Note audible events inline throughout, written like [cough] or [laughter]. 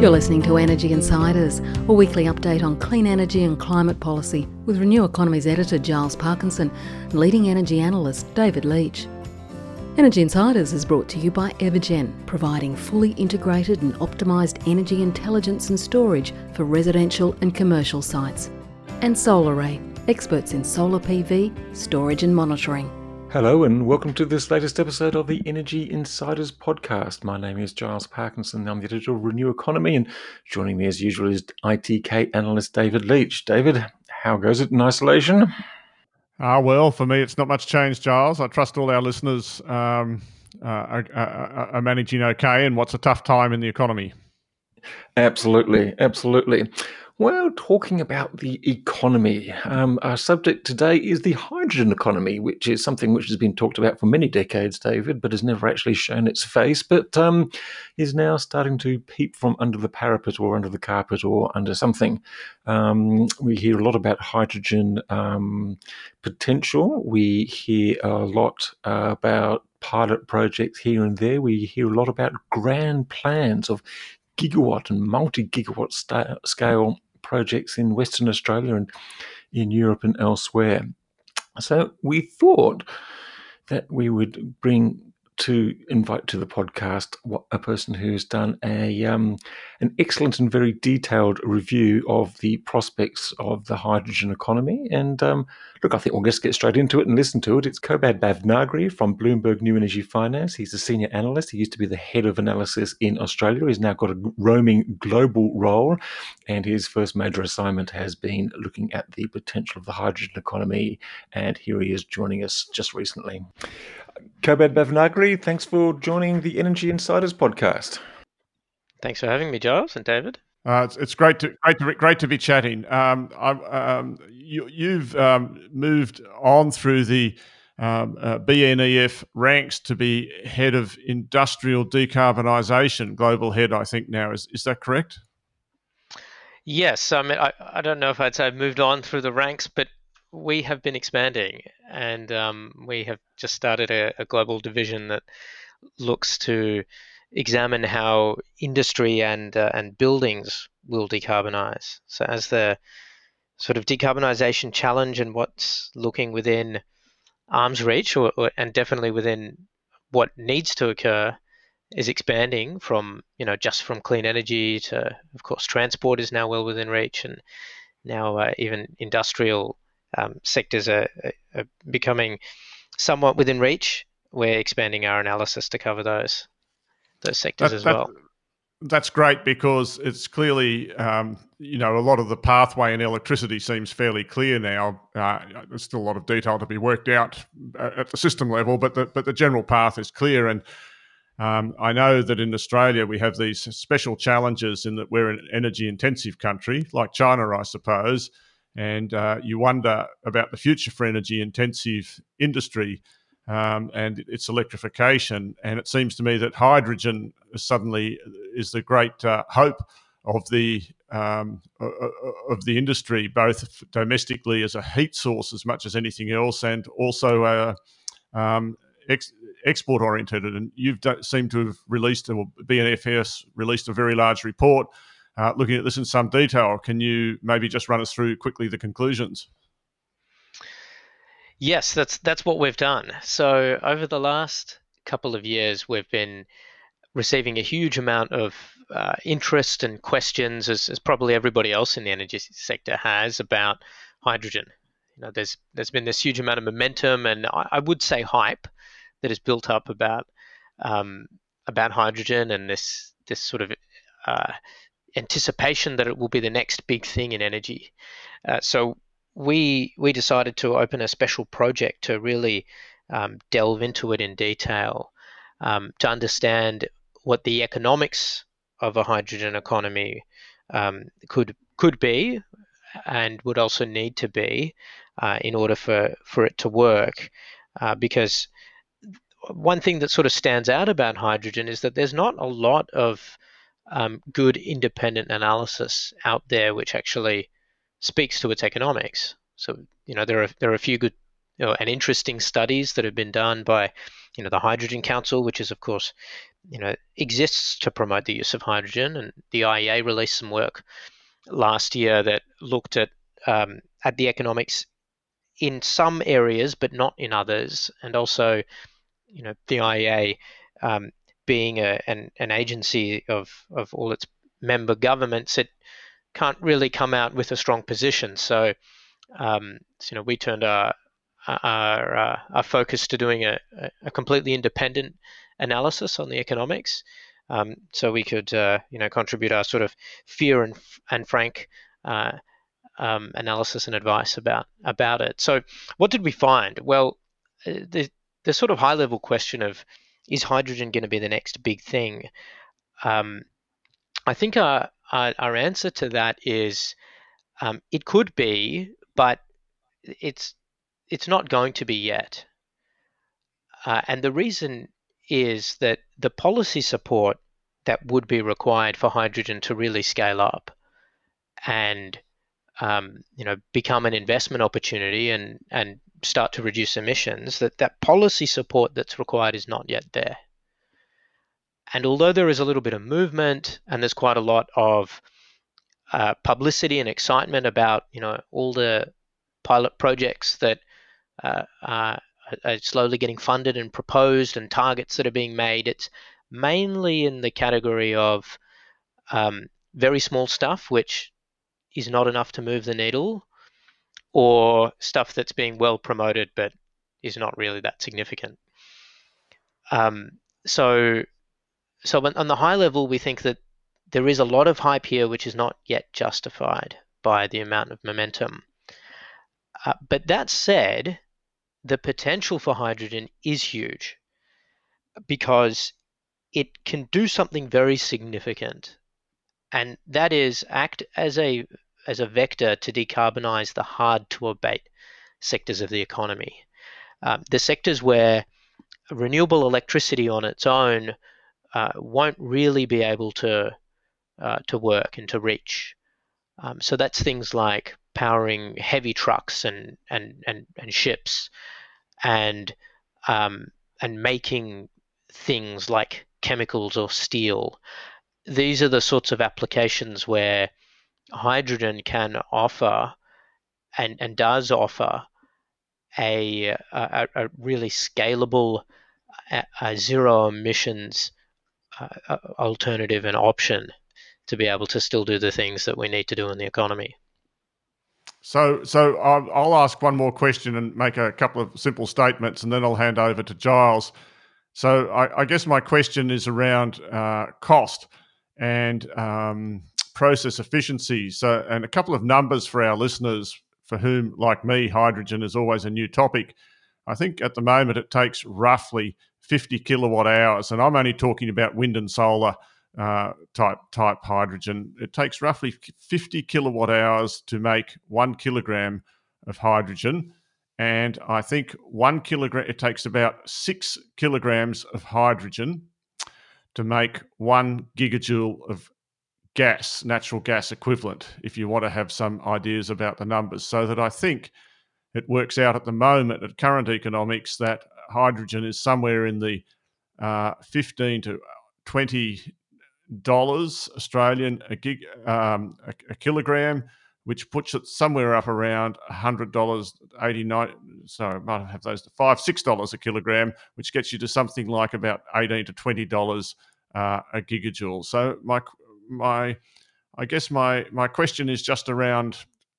You're listening to Energy Insiders, a weekly update on clean energy and climate policy with Renew Economy's editor Giles Parkinson and leading energy analyst David Leach. Energy Insiders is brought to you by Evergen, providing fully integrated and optimised energy intelligence and storage for residential and commercial sites. And SolarAray, experts in solar PV, storage and monitoring. Hello, and welcome to this latest episode of the Energy Insiders podcast. My name is Giles Parkinson. I'm the editor of Renew Economy, and joining me as usual is ITK analyst David Leach. David, how goes it in isolation? Ah, well, for me, it's not much change, Giles. I trust all our listeners um, uh, are, are, are managing okay in what's a tough time in the economy. Absolutely, absolutely. Well, talking about the economy, um, our subject today is the hydrogen economy, which is something which has been talked about for many decades, David, but has never actually shown its face, but um, is now starting to peep from under the parapet or under the carpet or under something. Um, we hear a lot about hydrogen um, potential. We hear a lot about pilot projects here and there. We hear a lot about grand plans of gigawatt and multi gigawatt scale projects in Western Australia and in Europe and elsewhere. So we thought that we would bring to invite to the podcast a person who's done a um, an excellent and very detailed review of the prospects of the hydrogen economy. And um, look, I think we'll just get straight into it and listen to it. It's Kobad Bhavnagri from Bloomberg New Energy Finance. He's a senior analyst. He used to be the head of analysis in Australia. He's now got a roaming global role, and his first major assignment has been looking at the potential of the hydrogen economy. And here he is joining us just recently. Kobad Bhavnagri, thanks for joining the Energy Insiders podcast. Thanks for having me, Giles and David. Uh, it's, it's, great to great to great to be chatting. Um, um, you, have um, moved on through the um, uh, BNEF ranks to be head of industrial decarbonisation, global head. I think now is is that correct? Yes, I mean I, I don't know if I'd say I've moved on through the ranks, but we have been expanding, and um, we have just started a, a, global division that looks to examine how industry and uh, and buildings will decarbonize. So as the sort of decarbonization challenge and what's looking within arm's reach, or, or and definitely within what needs to occur, is expanding from you know just from clean energy to of course transport is now well within reach and now uh, even industrial um, sectors are, are, becoming somewhat within reach, we're expanding our analysis to cover those those sectors that, as that, well. That's great because it's clearly, um, you know, a lot of the pathway in electricity seems fairly clear now. Uh, there's still a lot of detail to be worked out uh, at the system level, but the but the general path is clear. And um, I know that in Australia we have these special challenges in that we're an energy intensive country, like China, I suppose and uh, you wonder about the future for energy intensive industry um, and its electrification. And it seems to me that hydrogen suddenly is the great uh, hope of the um, of the industry, both domestically as a heat source as much as anything else, and also uh, um, ex- export oriented. And you've do- seemed to have released, or BNEF's released a very large report uh, looking at this in some detail. Can you maybe just run us through quickly the conclusions? Yes, that's that's what we've done. So over the last couple of years, we've been receiving a huge amount of uh, interest and questions, as, as probably everybody else in the energy sector has, about hydrogen. You know, there's there's been this huge amount of momentum, and I, I would say hype that has built up about um, about hydrogen and this this sort of uh, anticipation that it will be the next big thing in energy. Uh, so we we decided to open a special project to really um, delve into it in detail um, to understand what the economics of a hydrogen economy um, could could be and would also need to be uh, in order for for it to work uh, because one thing that sort of stands out about hydrogen is that there's not a lot of um, good independent analysis out there which actually speaks to its economics. So you know there are there are a few good you know, and interesting studies that have been done by you know the Hydrogen Council, which is of course you know, exists to promote the use of hydrogen, and the IEA released some work last year that looked at um, at the economics in some areas, but not in others, and also, you know, the IEA um, being a, an, an agency of, of all its member governments, it can't really come out with a strong position. So, um, you know, we turned our our, uh, our focus to doing a, a completely independent analysis on the economics, um, so we could uh, you know contribute our sort of fear and and frank uh, um, analysis and advice about about it. So what did we find? Well, uh, the the sort of high level question of is hydrogen going to be the next big thing? Um, I think our, our, our answer to that is um, it could be, but it's it's not going to be yet. Uh, and the reason is that the policy support that would be required for hydrogen to really scale up and um, you know become an investment opportunity and and start to reduce emissions that that policy support that's required is not yet there. And although there is a little bit of movement and there's quite a lot of uh, publicity and excitement about you know all the pilot projects that uh, are, slowly getting funded and proposed and targets that are being made it's mainly in the category of um, very small stuff which is not enough to move the needle, or stuff that's being well promoted but is not really that significant. Um, so, so on the high level, we think that there is a lot of hype here which is not yet justified by the amount of momentum. Uh, but that said, the potential for hydrogen is huge because it can do something very significant and that is act as a as a vector to decarbonize the hard to abate sectors of the economy. Um, the sectors where renewable electricity on its own uh, won't really be able to uh, to work and to reach. Um, so that's things like powering heavy trucks and and and, and ships, and um, and making things like chemicals or steel these are the sorts of applications where hydrogen can offer and, and does offer a, a, a really scalable a, a zero emissions uh, alternative and option to be able to still do the things that we need to do in the economy. So, so I'll, I'll ask one more question and make a couple of simple statements, and then I'll hand over to Giles. So, I, I guess my question is around uh, cost and um, process efficiency. So, and a couple of numbers for our listeners for whom, like me, hydrogen is always a new topic. I think at the moment it takes roughly 50 kilowatt hours, and I'm only talking about wind and solar uh, type type hydrogen. It takes roughly 50 kilowatt hours to make one kilogram of hydrogen, and I think one kilogram it takes about six kilograms of hydrogen to make one gigajoule of gas, natural gas equivalent, if you want to have some ideas about the numbers. So that I think it works out at the moment at current economics that hydrogen is somewhere in the uh, 15 to 20 dollars Australian a gig um, a, a, kilogram, which puts it somewhere up around hundred dollars eighty nine. Sorry, I might have those to five six dollars a kilogram, which gets you to something like about eighteen to twenty dollars uh, a gigajoule. So my my I guess my my question is just around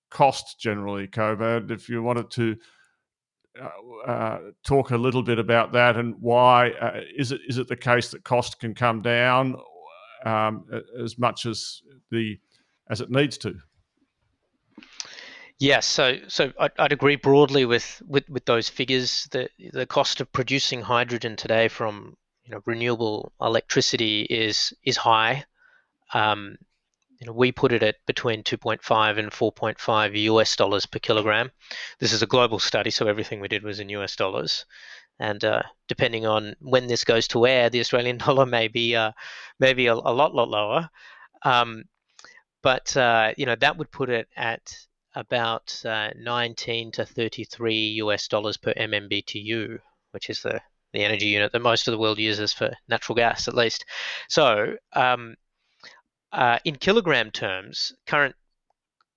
cost generally, Kobad. If you wanted to uh, uh, talk a little bit about that and why uh, is it is it the case that cost can come down um, as much as the as it needs to? Yes, so so I'd, I'd, agree broadly with, with, with those figures. The the cost of producing hydrogen today from you know renewable electricity is is high. Um, you know, we put it at between 2.5 and 4.5 US dollars per kilogram. This is a global study, so everything we did was in US dollars. And uh, depending on when this goes to air, the Australian [laughs] dollar may be uh, maybe a, a, lot lot lower. Um, but uh, you know that would put it at about uh, 19 to 33 US dollars per MMBTU, which is the the energy unit that most of the world uses for natural gas, at least. So, um, uh, in kilogram terms, current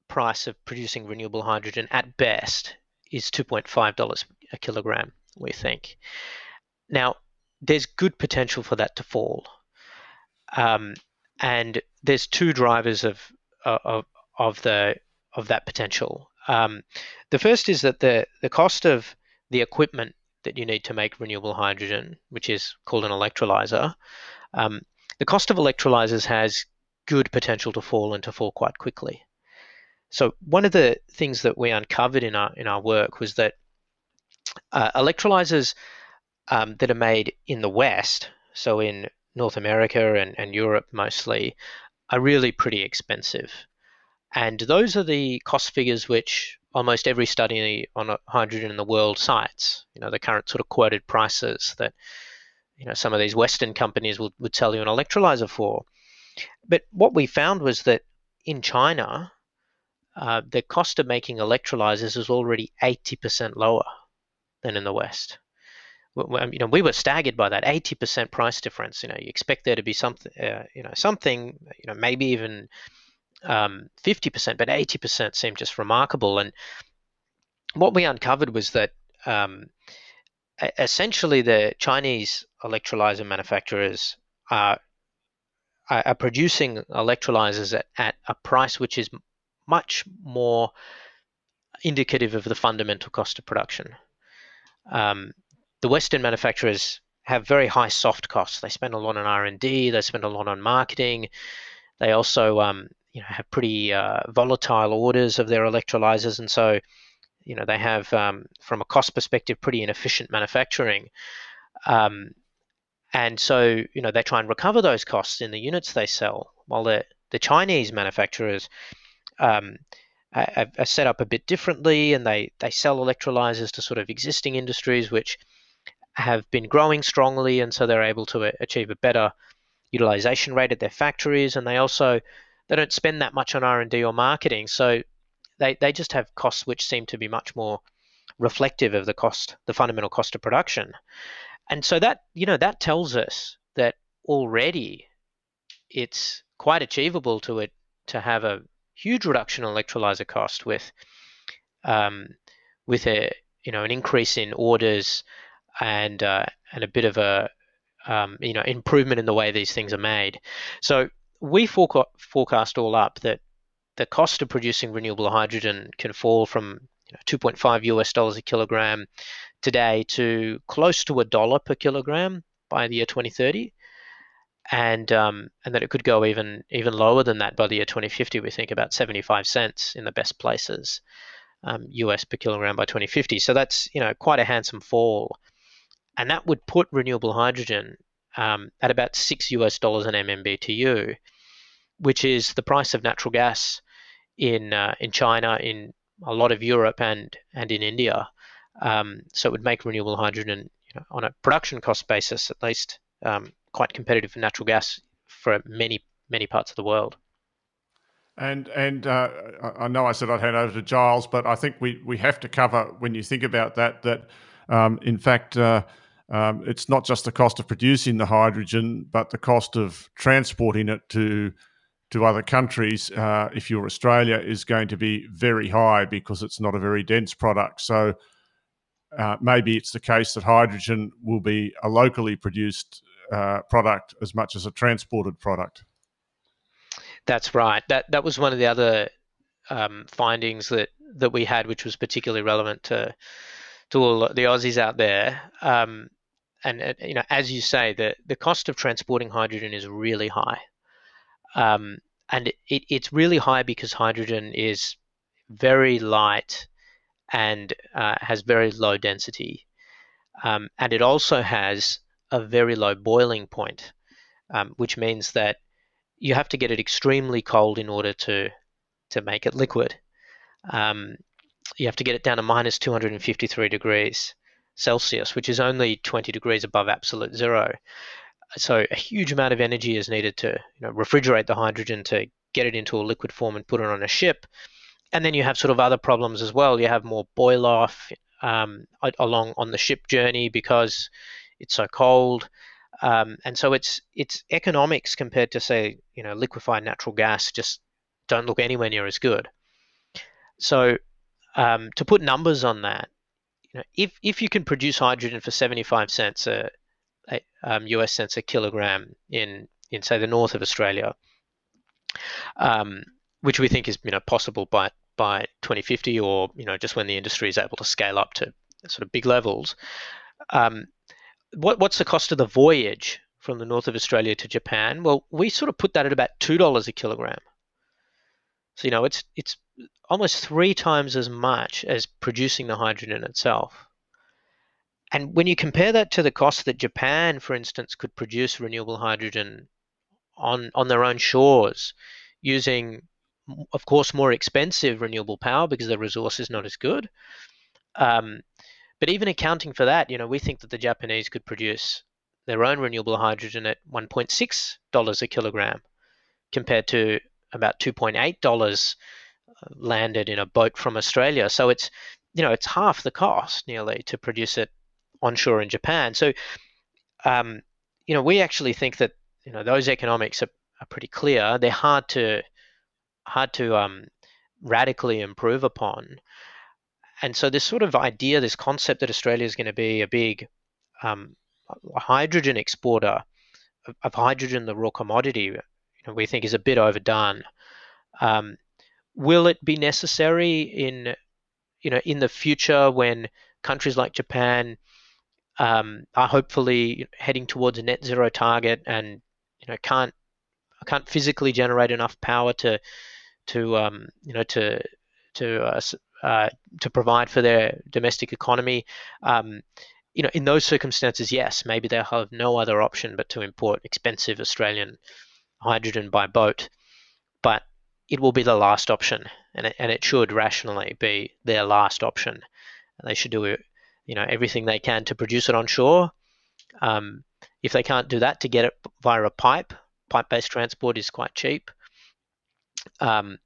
price of producing renewable hydrogen at best is $2.5 a kilogram, we think. Now, there's good potential for that to fall. Um, and there's two drivers of, of, of, the, of that potential. Um, the first is that the, the cost of the equipment that you need to make renewable hydrogen, which is called an electrolyzer, um, the cost of electrolyzers has good potential to fall and to fall quite quickly. So one of the things that we uncovered in our in our work was that uh, electrolyzers um, that are made in the West, so in North America and, and Europe mostly, are really pretty expensive. And those are the cost figures which almost every study on hydrogen in the world cites. You know, the current sort of quoted prices that you know some of these Western companies would, would sell you an electrolyzer for. But what we found was that in China, uh, the cost of making electrolyzers is already 80% lower than in the West. You know, we were staggered by that 80% price difference. You know, you expect there to be something, uh, you know, something, you know, maybe even um, 50%, but 80% seemed just remarkable. And what we uncovered was that um, essentially the Chinese electrolyzer manufacturers are, are producing electrolyzers at, at a price which is much more indicative of the fundamental cost of production. Um, the Western manufacturers have very high soft costs. They spend a lot on R and D. They spend a lot on marketing. They also, um, you know, have pretty uh, volatile orders of their electrolyzers, and so, you know, they have, um, from a cost perspective, pretty inefficient manufacturing. Um, and so, you know, they try and recover those costs in the units they sell, while the the Chinese manufacturers um, are, are, set up a bit differently, and they they sell electrolyzers to sort of existing industries which have been growing strongly, and so they're able to achieve a better utilization rate at their factories, and they also they don't spend that much on R and D or marketing, so they they just have costs which seem to be much more reflective of the cost, the fundamental cost of production, and so that you know that tells us that already it's quite achievable to it to have a huge reduction in electrolyzer cost with um, with a you know an increase in orders and uh, and a bit of a um, you know improvement in the way these things are made. So we forecast all up that the cost of producing renewable hydrogen can fall from 2.5 US dollars a kilogram today to close to a dollar per kilogram by the year 2030 and um, and that it could go even even lower than that by the year 2050. We think about 75 cents in the best places, um, US per kilogram by 2050. So that's you know quite a handsome fall, and that would put renewable hydrogen um, at about six US dollars an MMBTU, which is the price of natural gas in uh, in China, in a lot of Europe, and and in India. Um, so it would make renewable hydrogen you know, on a production cost basis at least um, quite competitive for natural gas for many many parts of the world. And and uh, I know I said I'd hand over to Giles, but I think we we have to cover when you think about that that um, in fact. Uh, um, it's not just the cost of producing the hydrogen, but the cost of transporting it to to other countries. Uh, if you're Australia, is going to be very high because it's not a very dense product. So uh, maybe it's the case that hydrogen will be a locally produced uh, product as much as a transported product. That's right. That that was one of the other um, findings that that we had, which was particularly relevant to to all the Aussies out there. Um, and uh, you know, as you say, the the cost of transporting hydrogen is really high, um, and it, it's really high because hydrogen is very light and uh, has very low density, um, and it also has a very low boiling point, um, which means that you have to get it extremely cold in order to to make it liquid. Um, you have to get it down to minus 253 degrees Celsius, which is only 20 degrees above absolute zero. So a huge amount of energy is needed to you know, refrigerate the hydrogen to get it into a liquid form and put it on a ship. And then you have sort of other problems as well. You have more boil off um, along on the ship journey because it's so cold, um, and so it's its economics compared to say you know liquefied natural gas just don't look anywhere near as good. So um, to put numbers on that, you know, if if you can produce hydrogen for 75 cents a, um, US cents a kilogram in in say the north of Australia, um, which we think is you know possible by by 2050 or you know just when the industry is able to scale up to sort of big levels. Um, what, what's the cost of the voyage from the north of Australia to Japan? Well, we sort of put that at about two dollars a kilogram. So you know it's it's almost three times as much as producing the hydrogen itself. And when you compare that to the cost that Japan, for instance, could produce renewable hydrogen on on their own shores using of course, more expensive renewable power because the resource is not as good. Um, but even accounting for that, you know, we think that the Japanese could produce their own renewable hydrogen at $1.6 a kilogram compared to about $2.8 uh, landed in a boat from Australia. So it's, you know, it's half the cost nearly to produce it onshore in Japan. So, um, you know, we actually think that, you know, those economics are, are pretty clear. They're hard to hard to um, radically improve upon. And so this sort of idea, this concept that Australia is going to be a big um, hydrogen exporter of, of, hydrogen, the raw commodity, you know, we think is a bit overdone. Um, will it be necessary in you know in the future when countries like Japan um, are hopefully heading towards a net zero target and you know can't can't physically generate enough power to to um, you know to to uh, uh, to provide for their domestic economy. Um, you know, in those circumstances, yes, maybe they'll have no other option but to import expensive Australian hydrogen by boat. But it will be the last option, and it, and it should rationally be their last option. They should do you know everything they can to produce it on shore. Um, if they can't do that, to get it via a pipe, pipe-based transport is quite cheap. Um,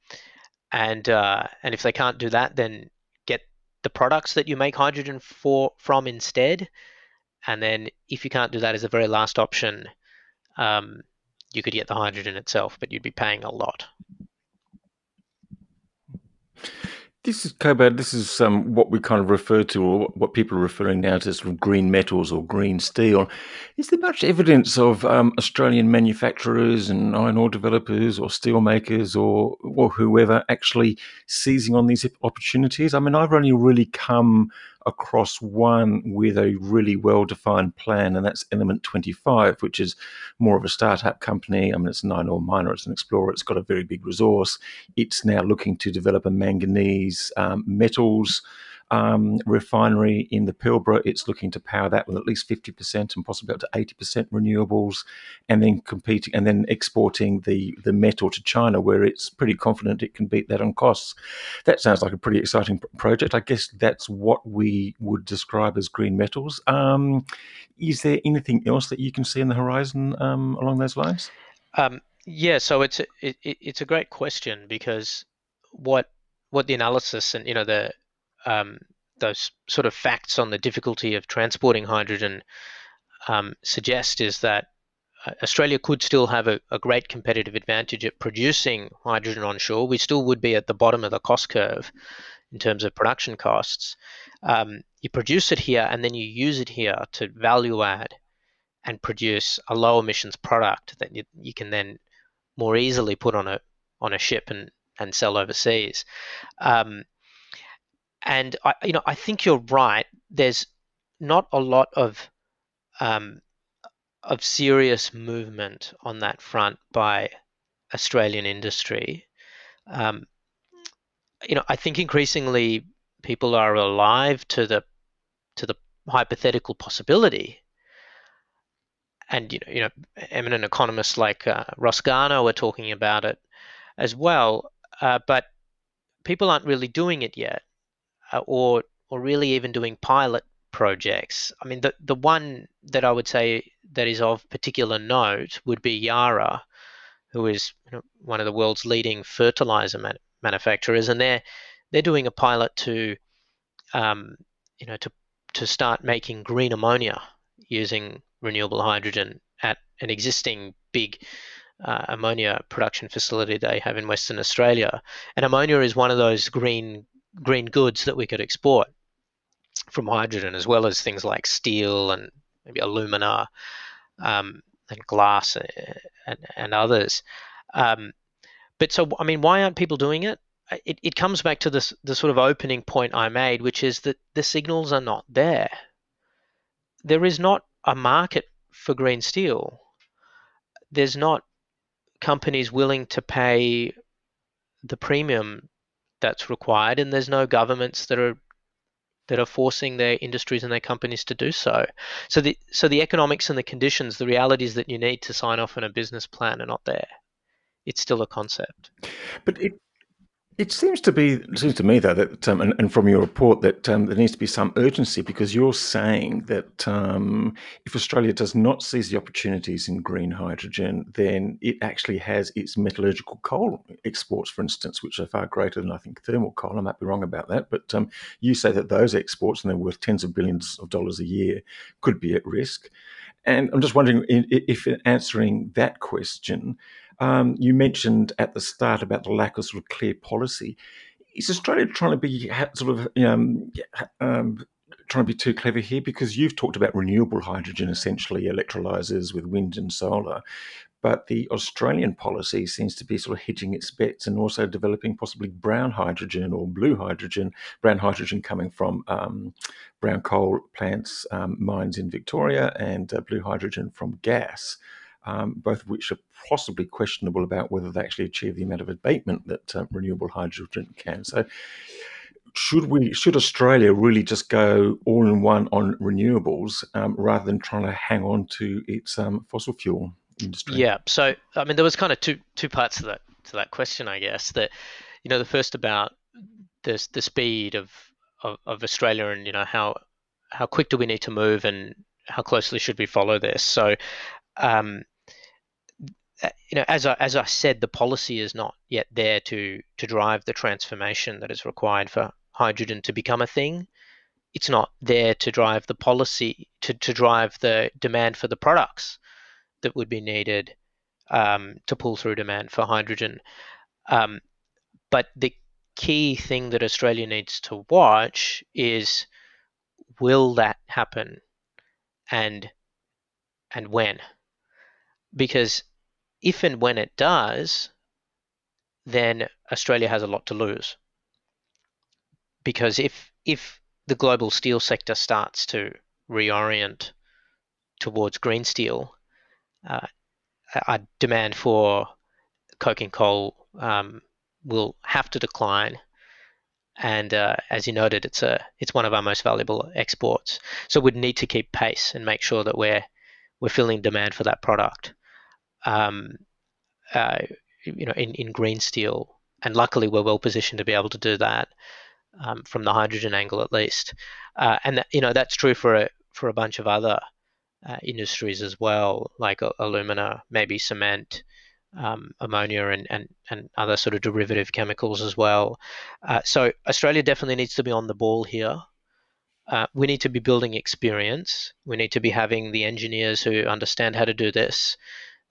and uh, and if they can't do that, then get the products that you make hydrogen for from instead. And then if you can't do that as a very last option, um, you could get the hydrogen itself, but you'd be paying a lot. This is Kobad. This is um, what we kind of refer to, or what people are referring now to sort of green metals or green steel. Is there much evidence of um, Australian manufacturers and iron ore developers or steel makers or or whoever actually seizing on these opportunities? I mean, I've only really come across one with a really well defined plan, and that's Element 25, which is more of a startup company. I mean, it's iron ore miner, it's an explorer, it's got a very big resource. It's now looking to develop a manganese um, metals um, refinery in the Pilbara. It's looking to power that with at least 50% and possibly up to 80% renewables, and then competing and then exporting the, the metal to China, where it's pretty confident it can beat that on costs. That sounds like a pretty exciting project. I guess that's what we would describe as green metals. Um, is there anything else that you can see in the horizon um, along those lines? Um, yeah, so it's a, it, it's a great question because what what the analysis and you know the um, those sort of facts on the difficulty of transporting hydrogen um, suggest is that uh, Australia could still have a, a, great competitive advantage at producing hydrogen onshore. We still would be at the bottom of the cost curve in terms of production costs. Um, you produce it here and then you use it here to value add and produce a low emissions product that you, you can then more easily put on a on a ship and, and sell overseas. Um, and I, you know, I think you're right. There's not a lot of um, of serious movement on that front by Australian industry. Um, you know, I think increasingly people are alive to the to the hypothetical possibility, and you know, you know, eminent economists like uh, Ross Garnaut were talking about it as well. Uh, but people aren't really doing it yet or or really even doing pilot projects. I mean, the the one that I would say that is of particular note would be Yara, who is one of the world's leading fertilizer man- manufacturers, and they're they're doing a pilot to, um, you know, to to start making green ammonia using renewable hydrogen at an existing big uh, ammonia production facility they have in Western Australia. And ammonia is one of those green green goods that we could export from hydrogen, as well as things like steel and maybe alumina um, and glass and, uh, and, and others. Um, but so, I mean, why aren't people doing it? It, it comes back to this the sort of opening point I made, which is that the signals are not there. There is not a market for green steel. There's not companies willing to pay the premium that's required, and there's no governments that are that are forcing their industries and their companies to do so. So the so the economics and the conditions, the realities that you need to sign off on a business plan are not there. It's still a concept. But it it seems to be seems to me though that um, and, and, from your report that um, there needs to be some urgency because you're saying that um, if Australia does not seize the opportunities in green hydrogen, then it actually has its metallurgical coal exports, for instance, which are far greater than I think thermal coal. I might be wrong about that, but um, you say that those exports, and they're worth tens of billions of dollars a year, could be at risk. And I'm just wondering if, in answering that question, um, you mentioned at the start about the lack of sort of clear policy. Is Australia trying to be sort of um, um, trying to be too clever here? Because you've talked about renewable hydrogen, essentially electrolyzers with wind and solar, but the Australian policy seems to be sort of hedging its bets and also developing possibly brown hydrogen or blue hydrogen, brown hydrogen coming from um, brown coal plants, um, mines in Victoria, and uh, blue hydrogen from gas um, both of which are possibly questionable about whether they actually achieve the amount of abatement that uh, renewable hydrogen can. So, should we should Australia really just go all in one on renewables um, rather than trying to hang on to its um, fossil fuel industry? Yeah. So, I mean, there was kind of two two parts to that to that question, I guess. That you know, the first about the the speed of, of, of Australia and you know how how quick do we need to move and how closely should we follow this? So, um, you know, as I, as I said, the policy is not yet there to to drive the transformation that is required for hydrogen to become a thing. It's not there to drive the policy to, to drive the demand for the products that would be needed um, to pull through demand for hydrogen. Um, but the key thing that Australia needs to watch is will that happen and and when? Because if and when it does, then Australia has a lot to lose. Because if if the global steel sector starts to reorient towards green steel, uh, a demand for coking coal um, will have to decline. And uh, as you noted, it's a it's one of our most valuable exports. So we'd need to keep pace and make sure that we're we're filling demand for that product um, uh, you know, in, in green steel. And luckily, we're well positioned to be able to do that um, from the hydrogen angle, at least. Uh, and that, you know, that's true for a for a bunch of other uh, industries as well, like alumina, maybe cement, um, ammonia, and, and and other sort of derivative chemicals as well. Uh, so Australia definitely needs to be on the ball here. Uh, we need to be building experience. We need to be having the engineers who understand how to do this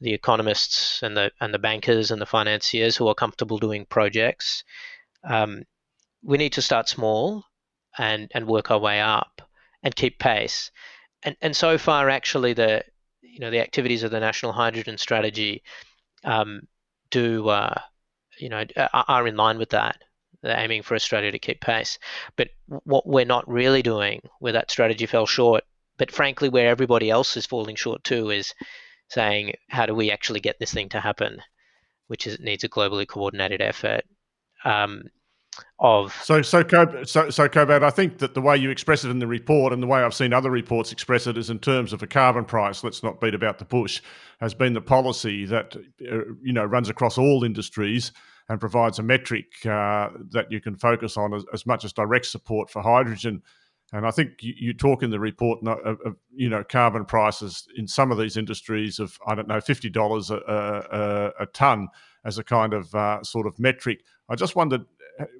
the economists and the and the bankers and the financiers who are comfortable doing projects. Um, we need to start small and and work our way up and keep pace. And and so far, actually, the you know the activities of the National Hydrogen Strategy um, do uh, you know are in line with that. They're aiming for Australia to keep pace. But what we're not really doing, where that strategy fell short, but frankly, where everybody else is falling short too, is saying how do we actually get this thing to happen, which is it needs a globally coordinated effort. Um, of so so so so Kobad, I think that the way you express it in the report and the way I've seen other reports express it is in terms of a carbon price. Let's not beat about the bush. Has been the policy that uh, you know runs across all industries and provides a metric uh, that you can focus on as, as much as direct support for hydrogen and I think you, you talk in the report of, of, you know carbon prices in some of these industries of I don't know fifty dollars a, a, a ton as a kind of uh, sort of metric. I just wondered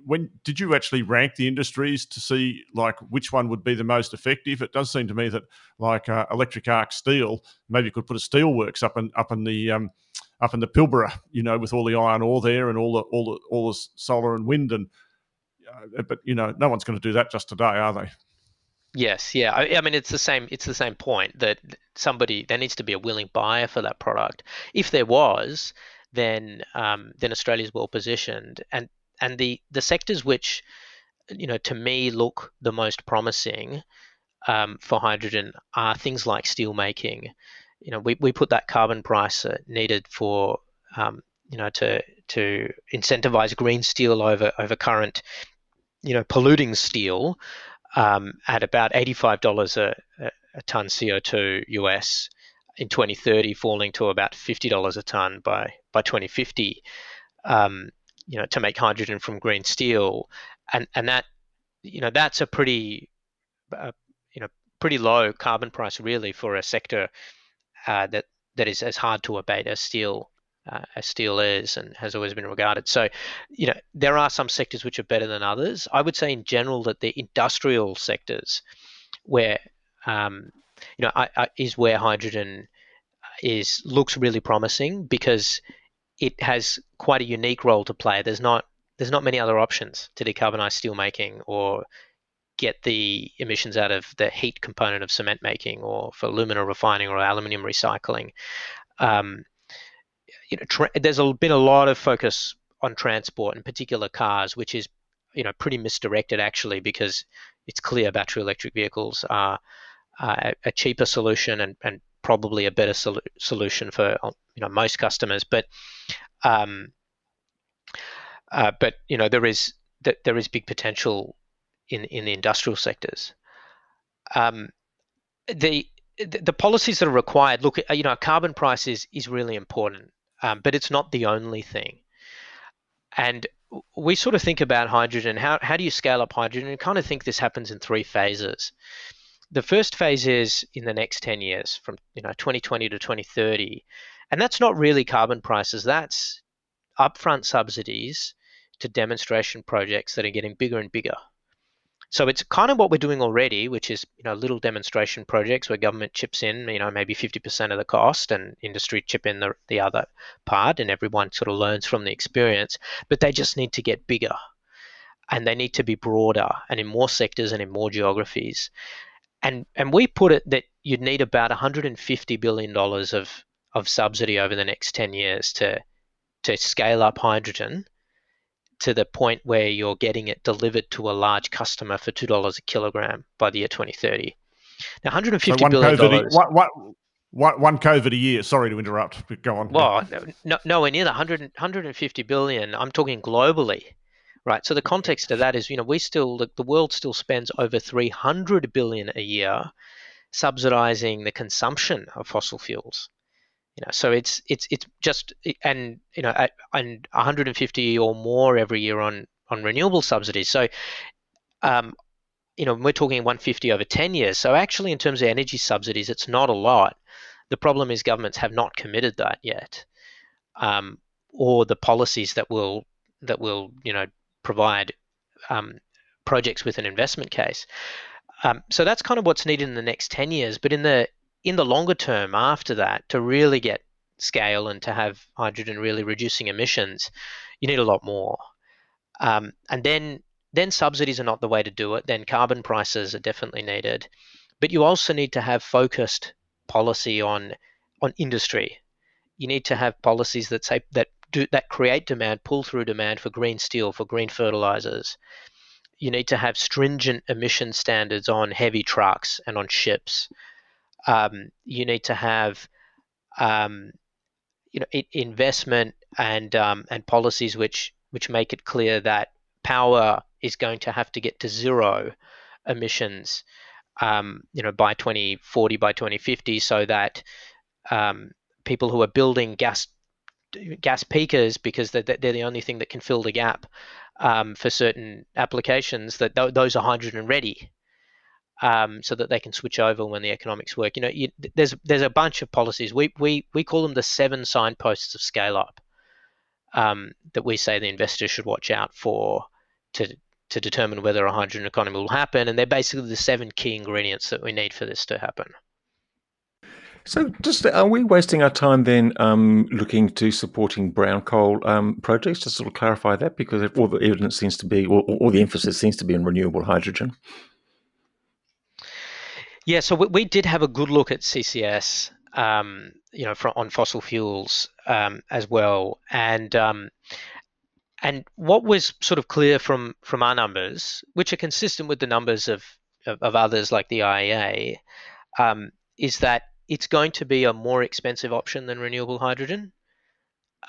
when did you actually rank the industries to see like which one would be the most effective? It does seem to me that like uh, electric arc steel, maybe you could put a steelworks up in up in the um, up in the Pilbara, you know, with all the iron ore there and all the all the all the solar and wind and. Uh, but you know, no one's going to do that just today, are they? Yes, yeah. I, I, mean, it's the same. It's the same point that somebody there needs to be a willing buyer for that product. If there was, then um, then Australia's well positioned, and and the the sectors which you know to me look the most promising um, for hydrogen are things like steel making. You know, we, we put that carbon price uh, needed for um, you know to to incentivize green steel over over current you know polluting steel um, at about eighty five dollars a, a ton CO two US in 2030, falling to about fifty dollars a ton by by 2050. Um, you know, to make hydrogen from green steel, and and that, you know, that's a pretty, uh, you know, pretty low carbon price really for a sector uh, that that is as hard to abate as steel uh, as steel is and has always been regarded. So, you know, there are some sectors which are better than others. I would say in general that the industrial sectors, where um, you know, I, I, is where hydrogen is looks really promising because it has quite a unique role to play. There's not there's not many other options to decarbonize steel making or get the emissions out of the heat component of cement making or for alumina refining or aluminium recycling. Um, you know, tra- there's a, been a lot of focus on transport, in particular cars, which is you know pretty misdirected actually because it's clear battery electric vehicles are uh, a cheaper solution and, and probably a better sol- solution for you know most customers. But um, uh, but you know there is there is big potential in in the industrial sectors. Um, the the policies that are required look you know a carbon price is is really important um, but it's not the only thing. And we sort of think about hydrogen. How, how do you scale up hydrogen? And kind of think this happens in three phases. The first phase is in the next 10 years from you know 2020 to 2030 and that's not really carbon prices. That's upfront subsidies to demonstration projects that are getting bigger and bigger so it's kind of what we're doing already which is you know little demonstration projects where government chips in you know maybe 50% of the cost and industry chip in the, the other part and everyone sort of learns from the experience but they just need to get bigger and they need to be broader and in more sectors and in more geographies. And and we put it that you'd need about 150 billion dollars of of subsidy over the next 10 years to to scale up hydrogen to the point where you're getting it delivered to a large customer for two dollars a kilogram by the year 2030. Now, 150 so billion dollars. One, one, one, one COVID a year. Sorry to interrupt, but go on. Well, no, no nowhere near that. 100, 150 billion. I'm talking globally right? So the context of that is, you know, we still the, the world still spends over 300 billion a year subsidizing the consumption of fossil fuels. You know, so it's it's it's just and you know at, and 150 or more every year on on renewable subsidies. So, um, you know, we're talking 150 over 10 years. So actually, in terms of energy subsidies, it's not a lot. The problem is governments have not committed that yet, um, or the policies that will that will you know provide um, projects with an investment case. Um, so that's kind of what's needed in the next 10 years. But in the in the longer term, after that, to really get scale and to have hydrogen really reducing emissions, you need a lot more. Um, and then then subsidies are not the way to do it. Then carbon prices are definitely needed. But you also need to have focused policy on on industry. You need to have policies that say that do, that create demand, pull through demand for green steel, for green fertilizers. You need to have stringent emission standards on heavy trucks and on ships. Um, you need to have um, you know investment and um, and policies which which make it clear that power is going to have to get to zero emissions um, you know by 2040 by 2050 so that um, people who are building gas gas peakers because they're, they're the only thing that can fill the gap um, for certain applications that th- those are hydrogen ready um, so that they can switch over when the economics work. You know, you, there's there's a bunch of policies. We we we call them the seven signposts of scale up um, that we say the investor should watch out for to to determine whether a hydrogen economy will happen, and they're basically the seven key ingredients that we need for this to happen. So, just are we wasting our time then um, looking to supporting brown coal um, projects? Just sort of clarify that because all the evidence seems to be, or all the emphasis seems to be on renewable hydrogen. Yeah, so we, we did have a good look at CCS, um, you know, on fossil fuels um, as well, and um, and what was sort of clear from from our numbers, which are consistent with the numbers of of, of others like the IEA, um, is that it's going to be a more expensive option than renewable hydrogen.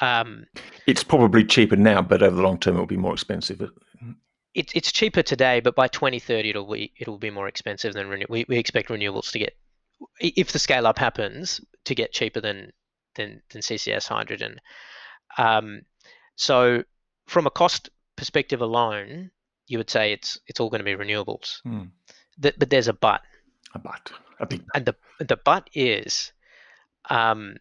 Um, it's probably cheaper now, but over the long term, it will be more expensive. It, it's cheaper today, but by 2030, it'll be it'll be more expensive than renew- we, we expect renewables to get, if the scale up happens, to get cheaper than than, than CCS hydrogen. Um, so, from a cost perspective alone, you would say it's it's all going to be renewables. Hmm. The, but there's a but. A but. A big. And the the but is, um,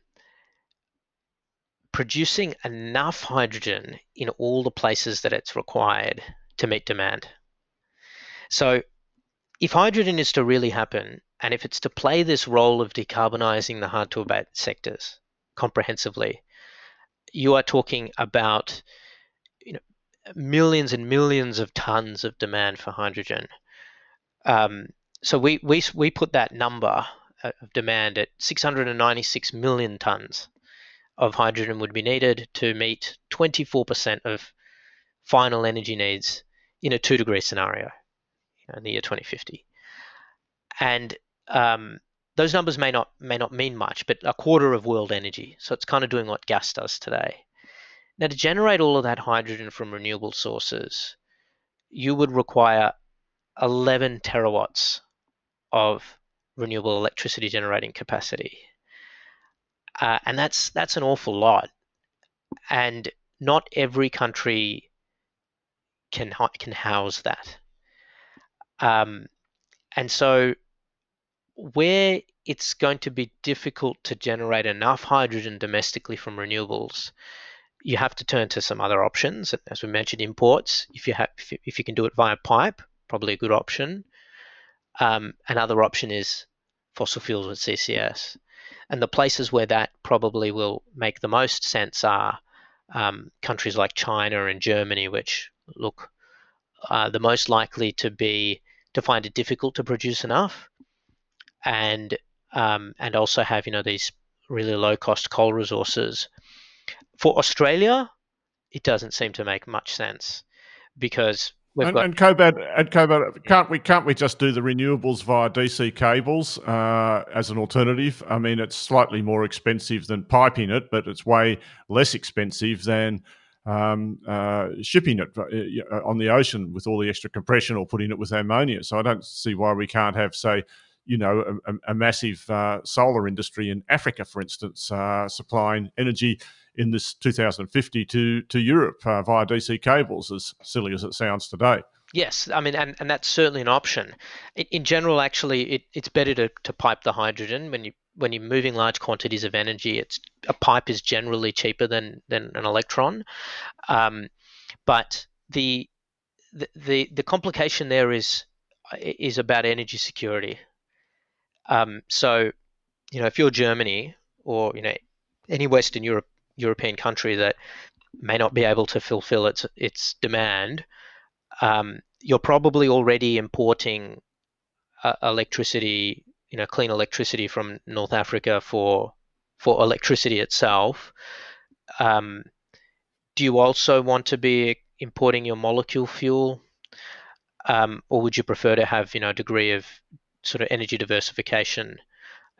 producing enough hydrogen in all the places that it's required to meet demand. So, if hydrogen is to really happen, and if it's to play this role of decarbonizing the hard to abate sectors comprehensively, you are talking about you know, millions and millions of tons of demand for hydrogen. Um, so we, we, we put that number of demand at 696 million tons of hydrogen would be needed to meet 24% of final energy needs in a two degree scenario in the year 2050. And um, those numbers may not may not mean much, but a quarter of world energy. So it's kind of doing what gas does today. Now to generate all of that hydrogen from renewable sources, you would require 11 terawatts of renewable electricity generating capacity. Uh, and that's that's an awful lot. And not every country can can house that. Um, and so where it's going to be difficult to generate enough hydrogen domestically from renewables, you have to turn to some other options. As we mentioned, imports. If you have, if you can do it via pipe, probably a good option. Um, another option is fossil fuels with CCS. And the places where that probably will make the most sense are um, countries like China and Germany, which look uh, the most likely to be to find it difficult to produce enough, and um, and also have you know these really low cost coal resources. For Australia, it doesn't seem to make much sense because We've and, got... and Kobad, and Kobad, can't we can't we just do the renewables via DC cables uh, as an alternative? I mean, it's slightly more expensive than piping it, but it's way less expensive than um, uh, shipping it uh, on the ocean with all the extra compression or putting it with ammonia. So I don't see why we can't have, say, you know, a, a massive uh, solar industry in Africa, for instance, uh, supplying energy in this 2050 to to Europe uh, via DC cables, as silly as it sounds today. Yes, I mean, and, and that's certainly an option. In, in general, actually, it, it's better to, to pipe the hydrogen when you when you're moving large quantities of energy. It's a pipe is generally cheaper than than an electron, um, but the, the the the complication there is is about energy security. Um, so, you know, if you're Germany or you know any Western Europe European country that may not be able to fulfill its its demand, um, you're probably already importing uh, electricity, you know, clean electricity from North Africa for for electricity itself. Um, do you also want to be importing your molecule fuel, um, or would you prefer to have you know a degree of sort of energy diversification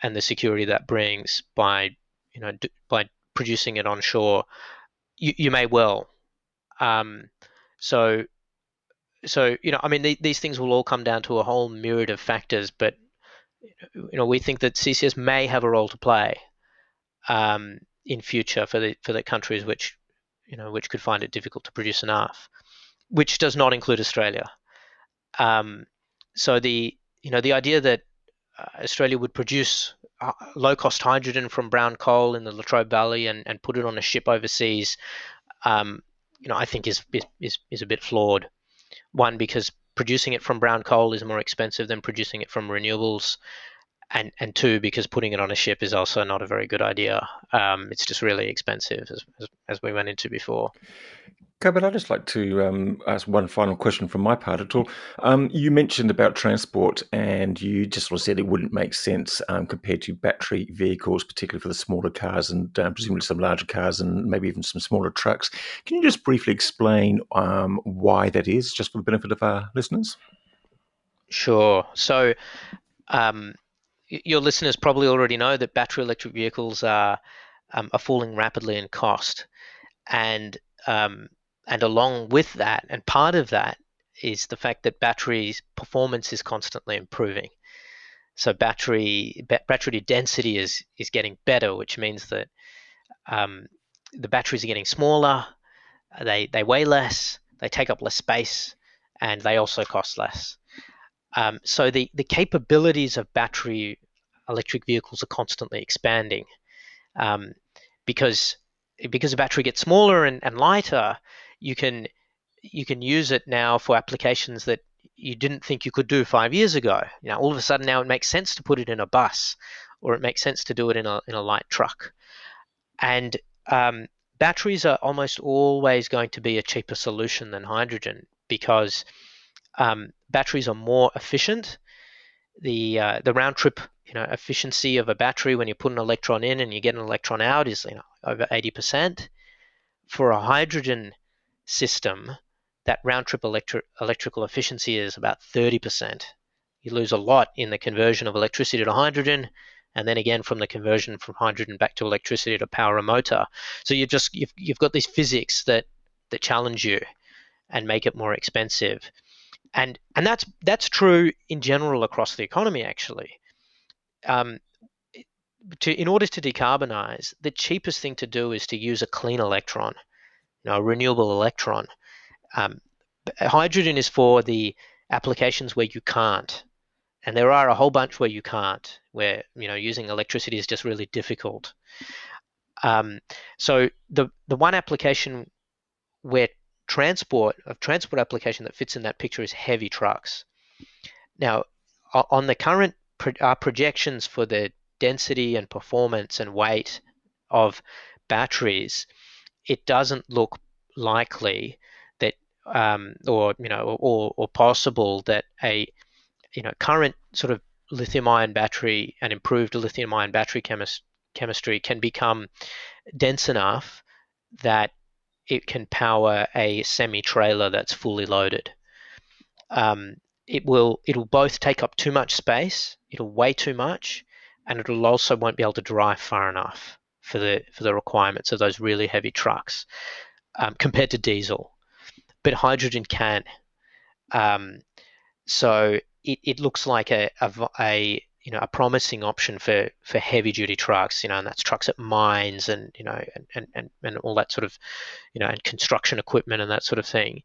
and the security that brings by you know by producing it onshore, you, you may well. Um, so, so you know, I mean, the, these things will all come down to a whole myriad of factors, but you know, we think that CCS may have a role to play um, in future for the for the countries which you know which could find it difficult to produce enough, which does not include Australia. Um, so the you know the idea that uh, Australia would produce uh, low cost hydrogen from brown coal in the Latrobe Valley and, and put it on a ship overseas, um, you know, I think is, is, is a bit flawed. one because producing it from brown coal is more expensive than producing it from renewables and and two because putting it on a ship is also not a very good idea. Um, it's just really expensive, as, as, as we went into before. Okay, but I'd just like to um, ask one final question from my part at all. Um, you mentioned about transport, and you just sort of said it wouldn't make sense um, compared to battery vehicles, particularly for the smaller cars and um, presumably some larger cars and maybe even some smaller trucks. Can you just briefly explain um, why that is, just for the benefit of our listeners? Sure. So, um, your listeners probably already know that battery electric vehicles are are falling rapidly in cost, and um, and along with that, and part of that is the fact that batteries performance is constantly improving. So battery battery density is is getting better, which means that um, the batteries are getting smaller. They they weigh less. They take up less space, and they also cost less. Um, so the the capabilities of battery electric vehicles are constantly expanding um, because because the battery gets smaller and, and lighter you can you can use it now for applications that you didn't think you could do five years ago. You know, all of a sudden now it makes sense to put it in a bus, or it makes sense to do it in a in a light truck. And um, batteries are almost always going to be a cheaper solution than hydrogen because um, batteries are more efficient. The uh, the round trip you know efficiency of a battery when you put an electron in and you get an electron out is you know over 80%. For a hydrogen system, that round trip electri- electrical efficiency is about 30%. You lose a lot in the conversion of electricity to hydrogen, and then again from the conversion from hydrogen back to electricity to power a motor. So you just you've, you've got these physics that that challenge you and make it more expensive. And and that's that's true in general across the economy actually. Um, to in order to decarbonize, the cheapest thing to do is to use a clean electron know, a renewable electron. Um, hydrogen is for the applications where you can't, and there are a whole bunch where you can't, where you know using electricity is just really difficult. Um, so the the one application where transport of transport application that fits in that picture is heavy trucks. Now, on the current uh, projections for the density and performance and weight of batteries, it doesn't look likely that, um, or you know, or, or possible that a you know current sort of lithium-ion battery and improved lithium-ion battery chemist, chemistry can become dense enough that it can power a semi-trailer that's fully loaded. Um, it will it'll both take up too much space, it'll weigh too much, and it'll also won't be able to drive far enough for the for the requirements of those really heavy trucks um, compared to diesel. But hydrogen can. Um, so it, it looks like a, a, a you know a promising option for for heavy duty trucks you know and that's trucks at mines and you know and and, and all that sort of you know and construction equipment and that sort of thing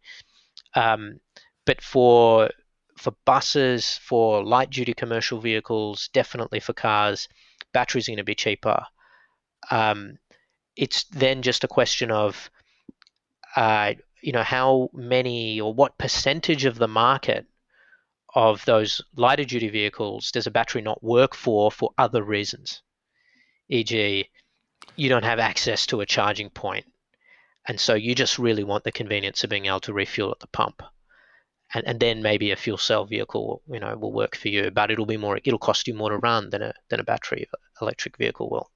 um, but for for buses for light duty commercial vehicles definitely for cars batteries are going to be cheaper um, it's then just a question of, uh, you know, how many or what percentage of the market of those lighter duty vehicles does a battery not work for for other reasons? E.g., you don't have access to a charging point, and so you just really want the convenience of being able to refuel at the pump. And, and then maybe a fuel cell vehicle, you know, will work for you, but it'll be more, it'll cost you more to run than a than a battery electric vehicle will.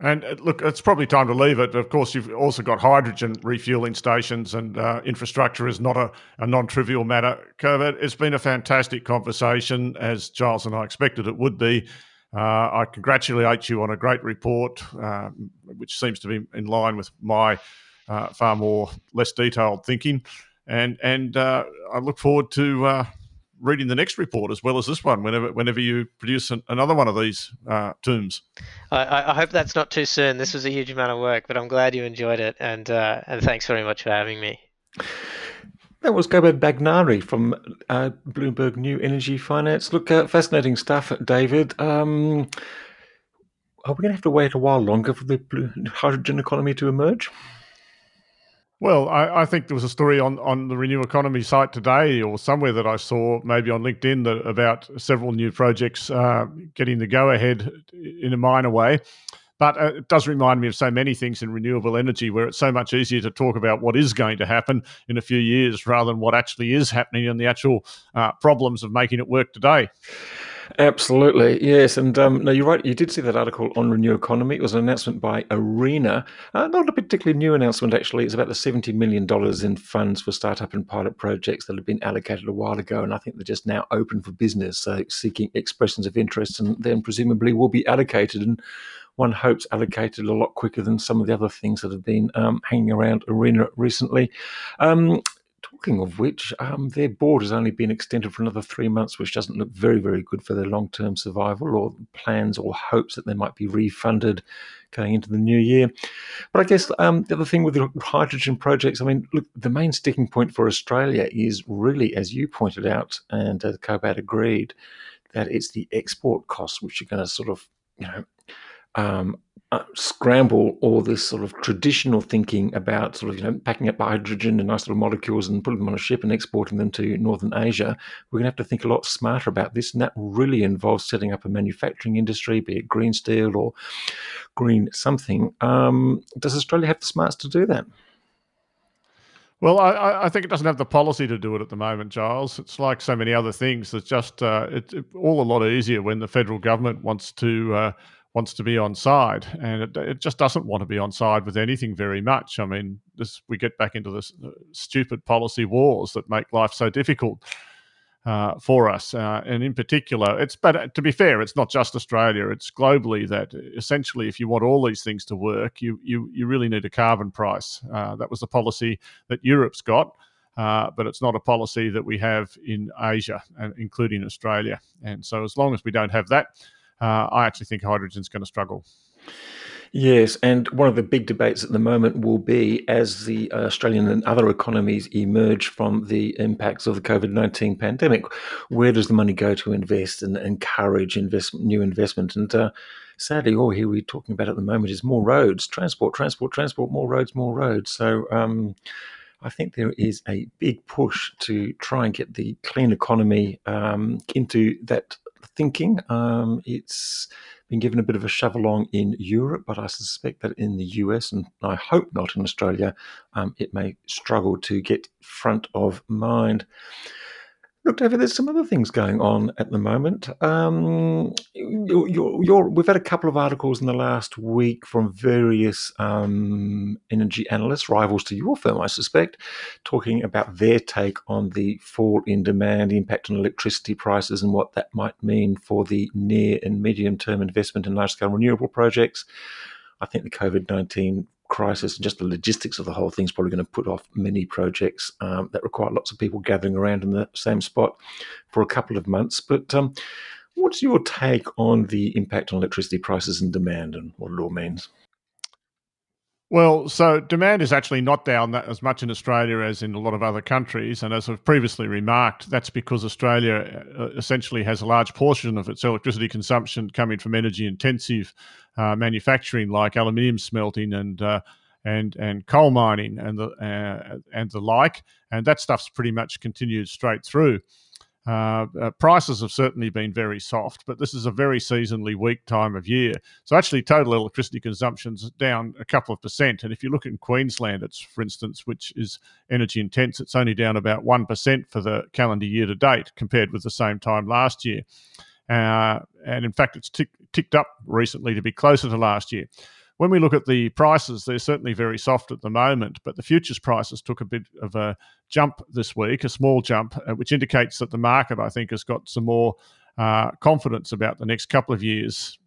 And uh, look, it's probably time to leave it. Of course, you've also got hydrogen refueling stations, and uh, infrastructure is not a, a non trivial matter. Kobad, it's been a fantastic conversation, as Giles and I expected it would be. Uh, I congratulate you on a great report, uh, which seems to be in line with my uh, far more less detailed thinking. And and uh, I look forward to reading the next report as well as this one whenever whenever you produce an, another one of these uh, tombs. I, I, hope that's not too soon. This was a huge amount of work, but I'm glad you enjoyed it, and uh, and thanks very much for having me. That was Kobad Bhavnagri from uh, Bloomberg New Energy Finance. Look, uh, fascinating stuff, David. Um, are we going to have to wait a while longer for the blue hydrogen economy to emerge? Well, I, I, think there was a story on, on the Renew Economy site today, or somewhere that I saw, maybe on LinkedIn, that about several new projects uh, getting the go ahead in a minor way. But uh, it does remind me of so many things in renewable energy where it's so much easier to talk about what is going to happen in a few years rather than what actually is happening and the actual uh, problems of making it work today. Absolutely, yes. And um, no, you're right. You did see that article on Renew Economy. It was an announcement by ARENA. Uh, not a particularly new announcement, actually. It's about the $70 million in funds for startup and pilot projects that have been allocated a while ago. And I think they're just now open for business, so seeking expressions of interest and then presumably will be allocated. And one hopes allocated a lot quicker than some of the other things that have been um, hanging around ARENA recently. Um, talking of which, um, their board has only been extended for another three months, which doesn't look very, very good for their long term survival or plans or hopes that they might be refunded going into the new year. But I guess um, the other thing with the hydrogen projects, I mean, look, the main sticking point for Australia is really, as you pointed out, and uh, agreed, that it's the export costs which are going to sort of, you know, um, uh, scramble all this sort of traditional thinking about sort of you know packing up hydrogen and nice little molecules and putting them on a ship and exporting them to northern Asia. We're going to have to think a lot smarter about this, and that really involves setting up a manufacturing industry, be it green steel or green something. Um, does Australia have the smarts to do that? Well, I, I, think it doesn't have the policy to do it at the moment, Giles. It's like so many other things. It's just uh, it's all a lot easier when the federal government wants to uh, wants to be on side, and it, it, just doesn't want to be on side with anything very much. I mean, this we get back into this uh, stupid policy wars that make life so difficult uh, for us, uh, and in particular, it's but uh, to be fair, it's not just Australia; it's globally that essentially, if you want all these things to work, you you you really need a carbon price. Uh, that was the policy that Europe's got. Uh, but it's not a policy that we have in Asia, including Australia. And so, as long as we don't have that, uh, I actually think hydrogen's going to struggle. Yes, and one of the big debates at the moment will be as the Australian and other economies emerge from the impacts of the COVID 19 pandemic, where does the money go to invest and encourage invest, new investment? And uh, sadly, all here we're talking about at the moment is more roads, transport, transport, transport, more roads, more roads. So, um, I think there is a big push to try and get the clean economy um, into that thinking. Um, it's been given a bit of a shove along in Europe, but I suspect that in the US, and I hope not in Australia, um, it may struggle to get front of mind. Look, David, there's some other things going on at the moment. Um, you're, you're, you're, we've had a couple of articles in the last week from various um, energy analysts, rivals to your firm, I suspect, talking about their take on the fall in demand, impact on electricity prices, and what that might mean for the near and medium term investment in large scale renewable projects. I think the COVID 19 crisis and just the logistics of the whole thing is probably going to put off many projects um, that require lots of people gathering around in the same spot for a couple of months. But um, what's your take on the impact on electricity prices and demand and what it all means? Well, so demand is actually not down as much in Australia as in a lot of other countries. And as I've previously remarked, that's because Australia uh, essentially has a large portion of its electricity consumption coming from energy intensive uh, manufacturing like aluminium smelting and uh, and and coal mining and the uh, and the like, and that stuff's pretty much continued straight through. Uh, uh, prices have certainly been very soft, but this is a very seasonally weak time of year. So actually, total electricity consumption's down a couple of percent. And if you look in Queensland, it's for instance, which is energy intense, it's only down about one percent for the calendar year to date compared with the same time last year. Uh, and in fact, it's tick, ticked up recently to be closer to last year. When we look at the prices, they're certainly very soft at the moment, but the futures prices took a bit of a jump this week, a small jump, uh, which indicates that the market, I think, has got some more uh, confidence about the next couple of years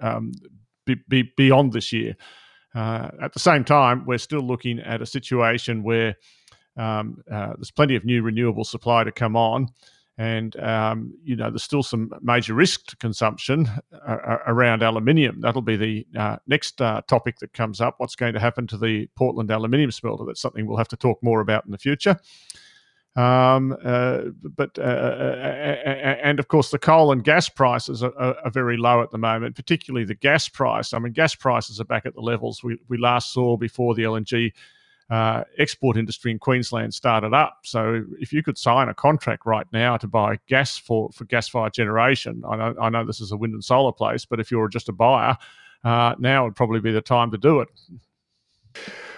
um, be, be beyond this year. Uh, at the same time, we're still looking at a situation where um, uh, there's plenty of new renewable supply to come on and um, you know there's still some major risk to consumption uh, uh, around aluminium. That'll be the uh, next uh, topic that comes up. What's going to happen to the Portland aluminium smelter? That's something we'll have to talk more about in the future. Um, uh, but uh, and of course the coal and gas prices are, are, are, very low at the moment, particularly the gas price. I mean, gas prices are back at the levels we, we last saw before the LNG uh, export industry in Queensland started up. So if you could sign a contract right now to buy gas for, for gas fired generation, I know, I know this is a wind and solar place, but if you're just a buyer, uh, now would probably be the time to do it.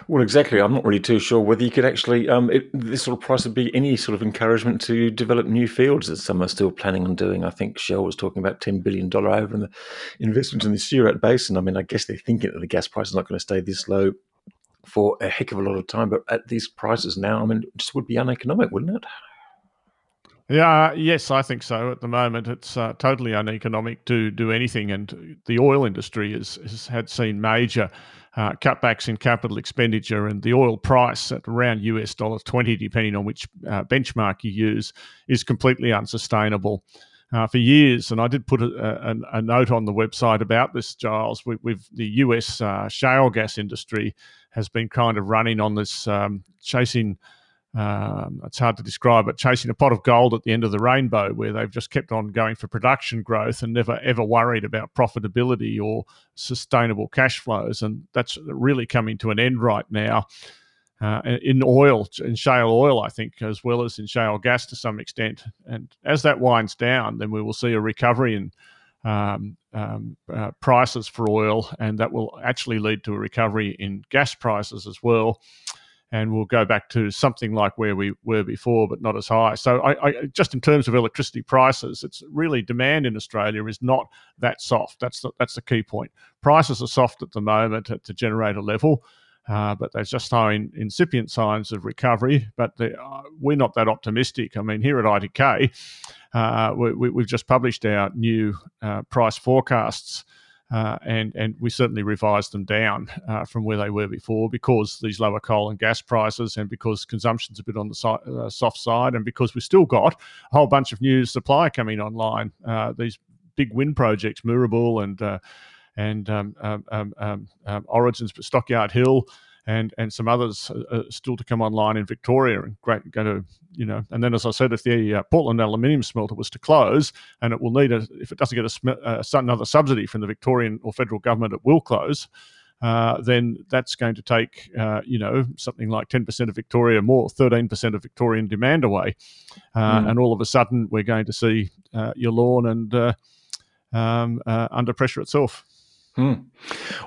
Well, exactly. I'm not really too sure whether you could actually, um, it, this sort of price would be any sort of encouragement to develop new fields that some are still planning on doing. I think Shell was talking about $10 billion over in the investment in the Surat Basin. I mean, I guess they're thinking that the gas price is not going to stay this low for a heck of a lot of time, but at these prices now, I mean, it just would be uneconomic, wouldn't it? Yeah, yes, I think so. At the moment, it's uh, totally uneconomic to do anything, and the oil industry has, has had seen major uh, cutbacks in capital expenditure, and the oil price at around US dollar twenty, depending on which uh, benchmark you use, is completely unsustainable. Uh, for years, and I did put a, a, a, note on the website about this, Giles. Have the US uh, shale gas industry has been kind of running on this um, chasing um, it's hard to describe, but chasing a pot of gold at the end of the rainbow, where they've just kept on going for production growth and never ever worried about profitability or sustainable cash flows. And that's really coming to an end right now. Uh, in oil, in shale oil, I think, as well as in shale gas to some extent. And as that winds down, then we will see a recovery in um, um, uh, prices for oil, and that will actually lead to a recovery in gas prices as well and we'll go back to something like where we were before, but not as high. So, I, I, just in terms of electricity prices, it's really demand in Australia is not that soft. That's the, that's the key point. Prices are soft at the moment at the generator level. Uh, but they're just showing incipient signs of recovery. But uh, we're not that optimistic. I mean, here at ITK, uh, we, have just published our new uh, price forecasts uh, and and we certainly revised them down uh, from where they were before because these lower coal and gas prices, and because consumption's a bit on the uh, soft side, and because we've still got a whole bunch of new supply coming online. Uh, these big wind projects, Moorabool and uh, and um, um, um, um, Origin's, Stockyard Hill and and some others uh, still to come online in Victoria and great going to you know and then as I said if the uh, Portland aluminium smelter was to close and it will need a if it doesn't get a sm- uh, another subsidy from the Victorian or federal government it will close uh, then that's going to take, uh, you know, something like 10% of Victoria more, 13% of Victorian demand away. Uh, mm. And all of a sudden, we're going to see uh, Loy Yang uh, um, under pressure itself. Hmm.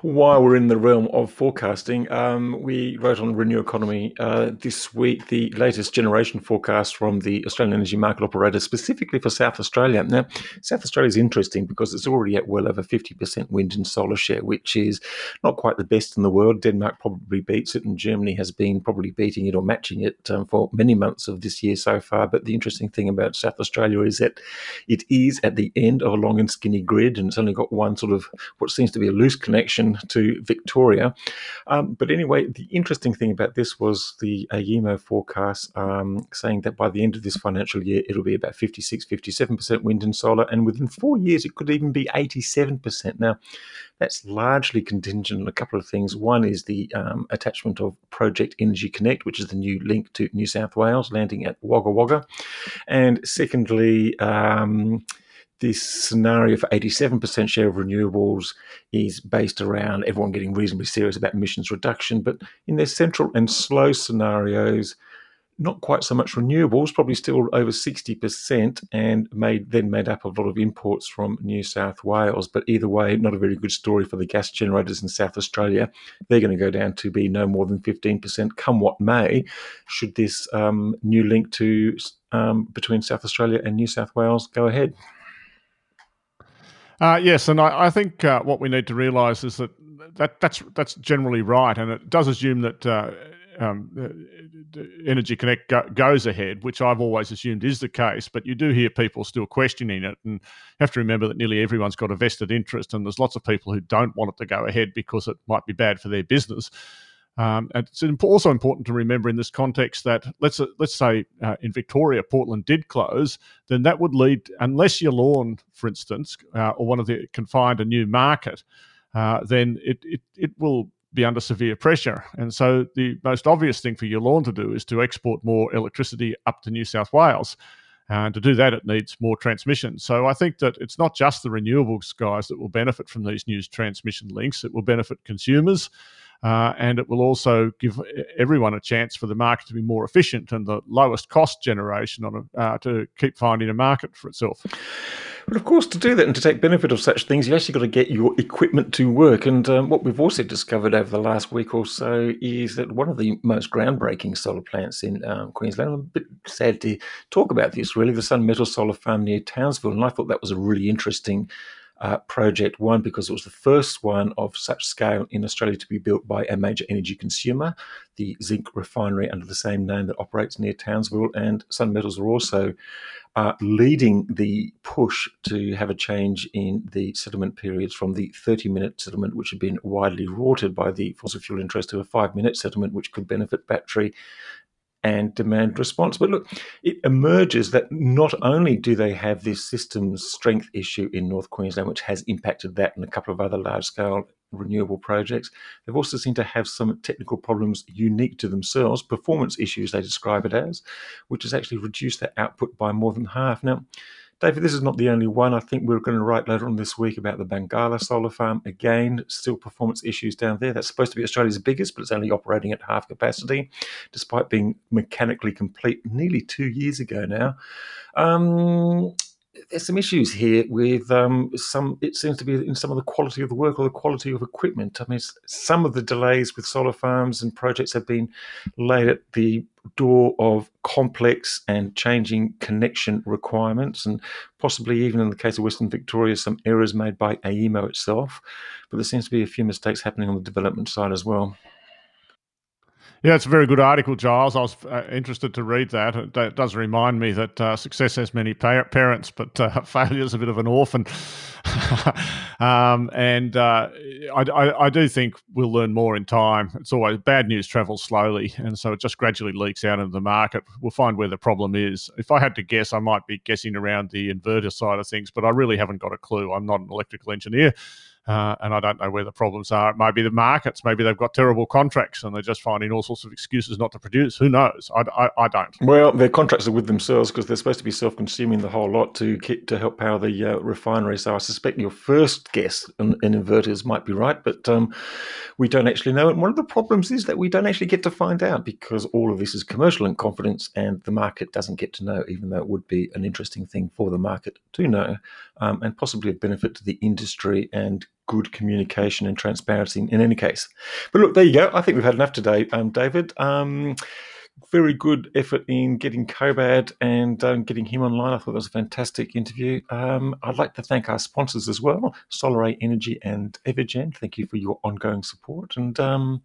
While we're in the realm of forecasting, um, we wrote on Renew Economy uh, this week the latest generation forecast from the Australian Energy Market Operator, specifically for South Australia. Now, South Australia is interesting because it's already at well over 50% wind and solar share, which is not quite the best in the world. Denmark probably beats it, and Germany has been probably beating it or matching it um, for many months of this year so far. But the interesting thing about South Australia is that it is at the end of a long and skinny grid, and it's only got one sort of what seems to be a loose connection to Victoria. Um, but anyway, the interesting thing about this was the AEMO forecast um, saying that by the end of this financial year, it'll be about 56, 57% wind and solar, and within four years, it could even be 87%. Now, that's largely contingent on a couple of things. One is the um, attachment of Project Energy Connect, which is the new link to New South Wales, landing at Wagga Wagga. And secondly, um, this scenario for 87% share of renewables is based around everyone getting reasonably serious about emissions reduction. But in their central and slow scenarios, not quite so much renewables, probably still over 60%, and made then made up a lot of imports from New South Wales. But either way, not a very good story for the gas generators in South Australia. They're going to go down to be no more than 15%, come what may, should this um, new link to um, between South Australia and New South Wales go ahead. Uh, yes, and I, I think uh, what we need to realise is that, that that's that's generally right, and it does assume that uh, um, uh, Energy Connect go, goes ahead, which I've always assumed is the case. But you do hear people still questioning it, and you have to remember that nearly everyone's got a vested interest, and there's lots of people who don't want it to go ahead because it might be bad for their business. Um, and it's also important to remember in this context that let's let's say uh, in Victoria, Portland did close, then that would lead, unless Loy Yang, for instance, uh, or one of the can find a new market, uh, then it, it it will be under severe pressure. And so the most obvious thing for Loy Yang to do is to export more electricity up to New South Wales. And to do that, it needs more transmission. So I think that it's not just the renewables guys that will benefit from these new transmission links. It will benefit consumers. Uh, and it will also give everyone a chance for the market to be more efficient and the lowest cost generation on a, uh, to keep finding a market for itself. But of course, to do that and to take benefit of such things, you've actually got to get your equipment to work. And um, what we've also discovered over the last week or so is that one of the most groundbreaking solar plants in um, Queensland, I'm a bit sad to talk about this really, the Sun Metal Solar Farm near Townsville. And I thought that was a really interesting uh, project. One, because it was the first one of such scale in Australia to be built by a major energy consumer, the zinc refinery under the same name that operates near Townsville. And Sun Metals are also uh, leading the push to have a change in the settlement periods from the 30 minute settlement, which had been widely rorted by the fossil fuel interest, to a five minute settlement, which could benefit battery and demand response. But look, it emerges that not only do they have this systems strength issue in North Queensland, which has impacted that and a couple of other large scale renewable projects, they've also seemed to have some technical problems unique to themselves, performance issues they describe it as, which has actually reduced their output by more than half. Now, David, this is not the only one. I think we're going to write later on this week about the Bungala solar farm. Again, still performance issues down there. That's supposed to be Australia's biggest, but it's only operating at half capacity, despite being mechanically complete nearly two years ago now. Um, there's some issues here with um, some. It seems to be in some of the quality of the work or the quality of equipment. I mean, some of the delays with solar farms and projects have been laid at the door of complex and changing connection requirements, and possibly even in the case of Western Victoria, some errors made by AEMO itself. But there seems to be a few mistakes happening on the development side as well. Yeah, it's a very good article, Giles. I was uh, interested to read that. It, it, does remind me that uh, success has many pa- parents, but uh, [laughs] failure is a bit of an orphan. [laughs] um, and uh, I, I, I, do think we'll learn more in time. It's always bad news travels slowly, and so it just gradually leaks out into the market. We'll find where the problem is. If I had to guess, I might be guessing around the inverter side of things, but I really haven't got a clue. I'm not an electrical engineer. Uh, and I don't know where the problems are. It might be the markets. Maybe they've got terrible contracts and they're just finding all sorts of excuses not to produce. Who knows? I, I, I don't. Well, their contracts are with themselves because they're supposed to be self-consuming the whole lot to keep, to help power the uh, refinery. So I suspect your first guess in, in inverters might be right, but um, we don't actually know. And one of the problems is that we don't actually get to find out because all of this is commercial in confidence, and the market doesn't get to know, even though it would be an interesting thing for the market to know, um, and possibly a benefit to the industry and good communication and transparency in, any case. But look, there you go. I think we've had enough today, um, David. Um, very good effort in getting Kobad and um, getting him online. I thought that was a fantastic interview. Um, I'd like to thank our sponsors as well, SolarAy Energy and Evergen. Thank you for your ongoing support. And um,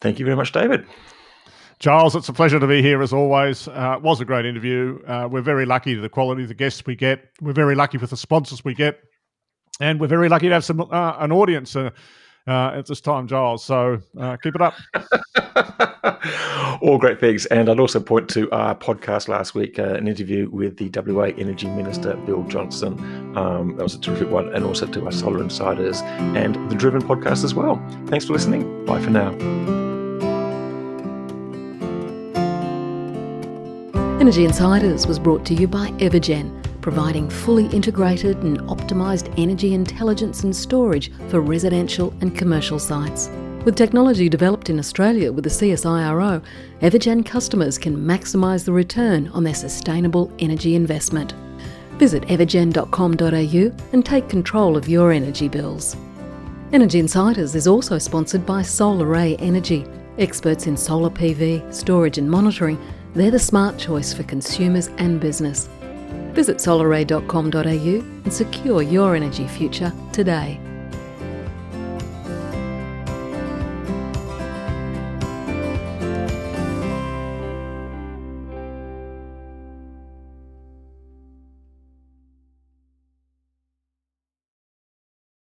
thank you very much, David. Giles, it's a pleasure to be here as always. Uh, it was a great interview. Uh, we're very lucky to the quality of the guests we get. We're very lucky with the sponsors we get and we're very lucky to have some uh, an audience uh, uh, at this time, Giles. So uh, keep it up. [laughs] All great things, and I'd also point to our podcast last week, uh, an interview with the WA Energy Minister Bill Johnston. Um, that was a terrific one, and also to our Solar Insiders and the Driven podcast as well. Thanks for listening. Bye for now. Energy Insiders was brought to you by Evergen providing fully integrated and optimised energy intelligence and storage for residential and commercial sites. With technology developed in Australia with the CSIRO, Evergen customers can maximise the return on their sustainable energy investment. Visit evergen.com.au and take control of your energy bills. Energy Insiders is also sponsored by SolarAy Energy, experts in solar PV, storage and monitoring. They're the smart choice for consumers and business. Visit solaray.com.au and secure your energy future today.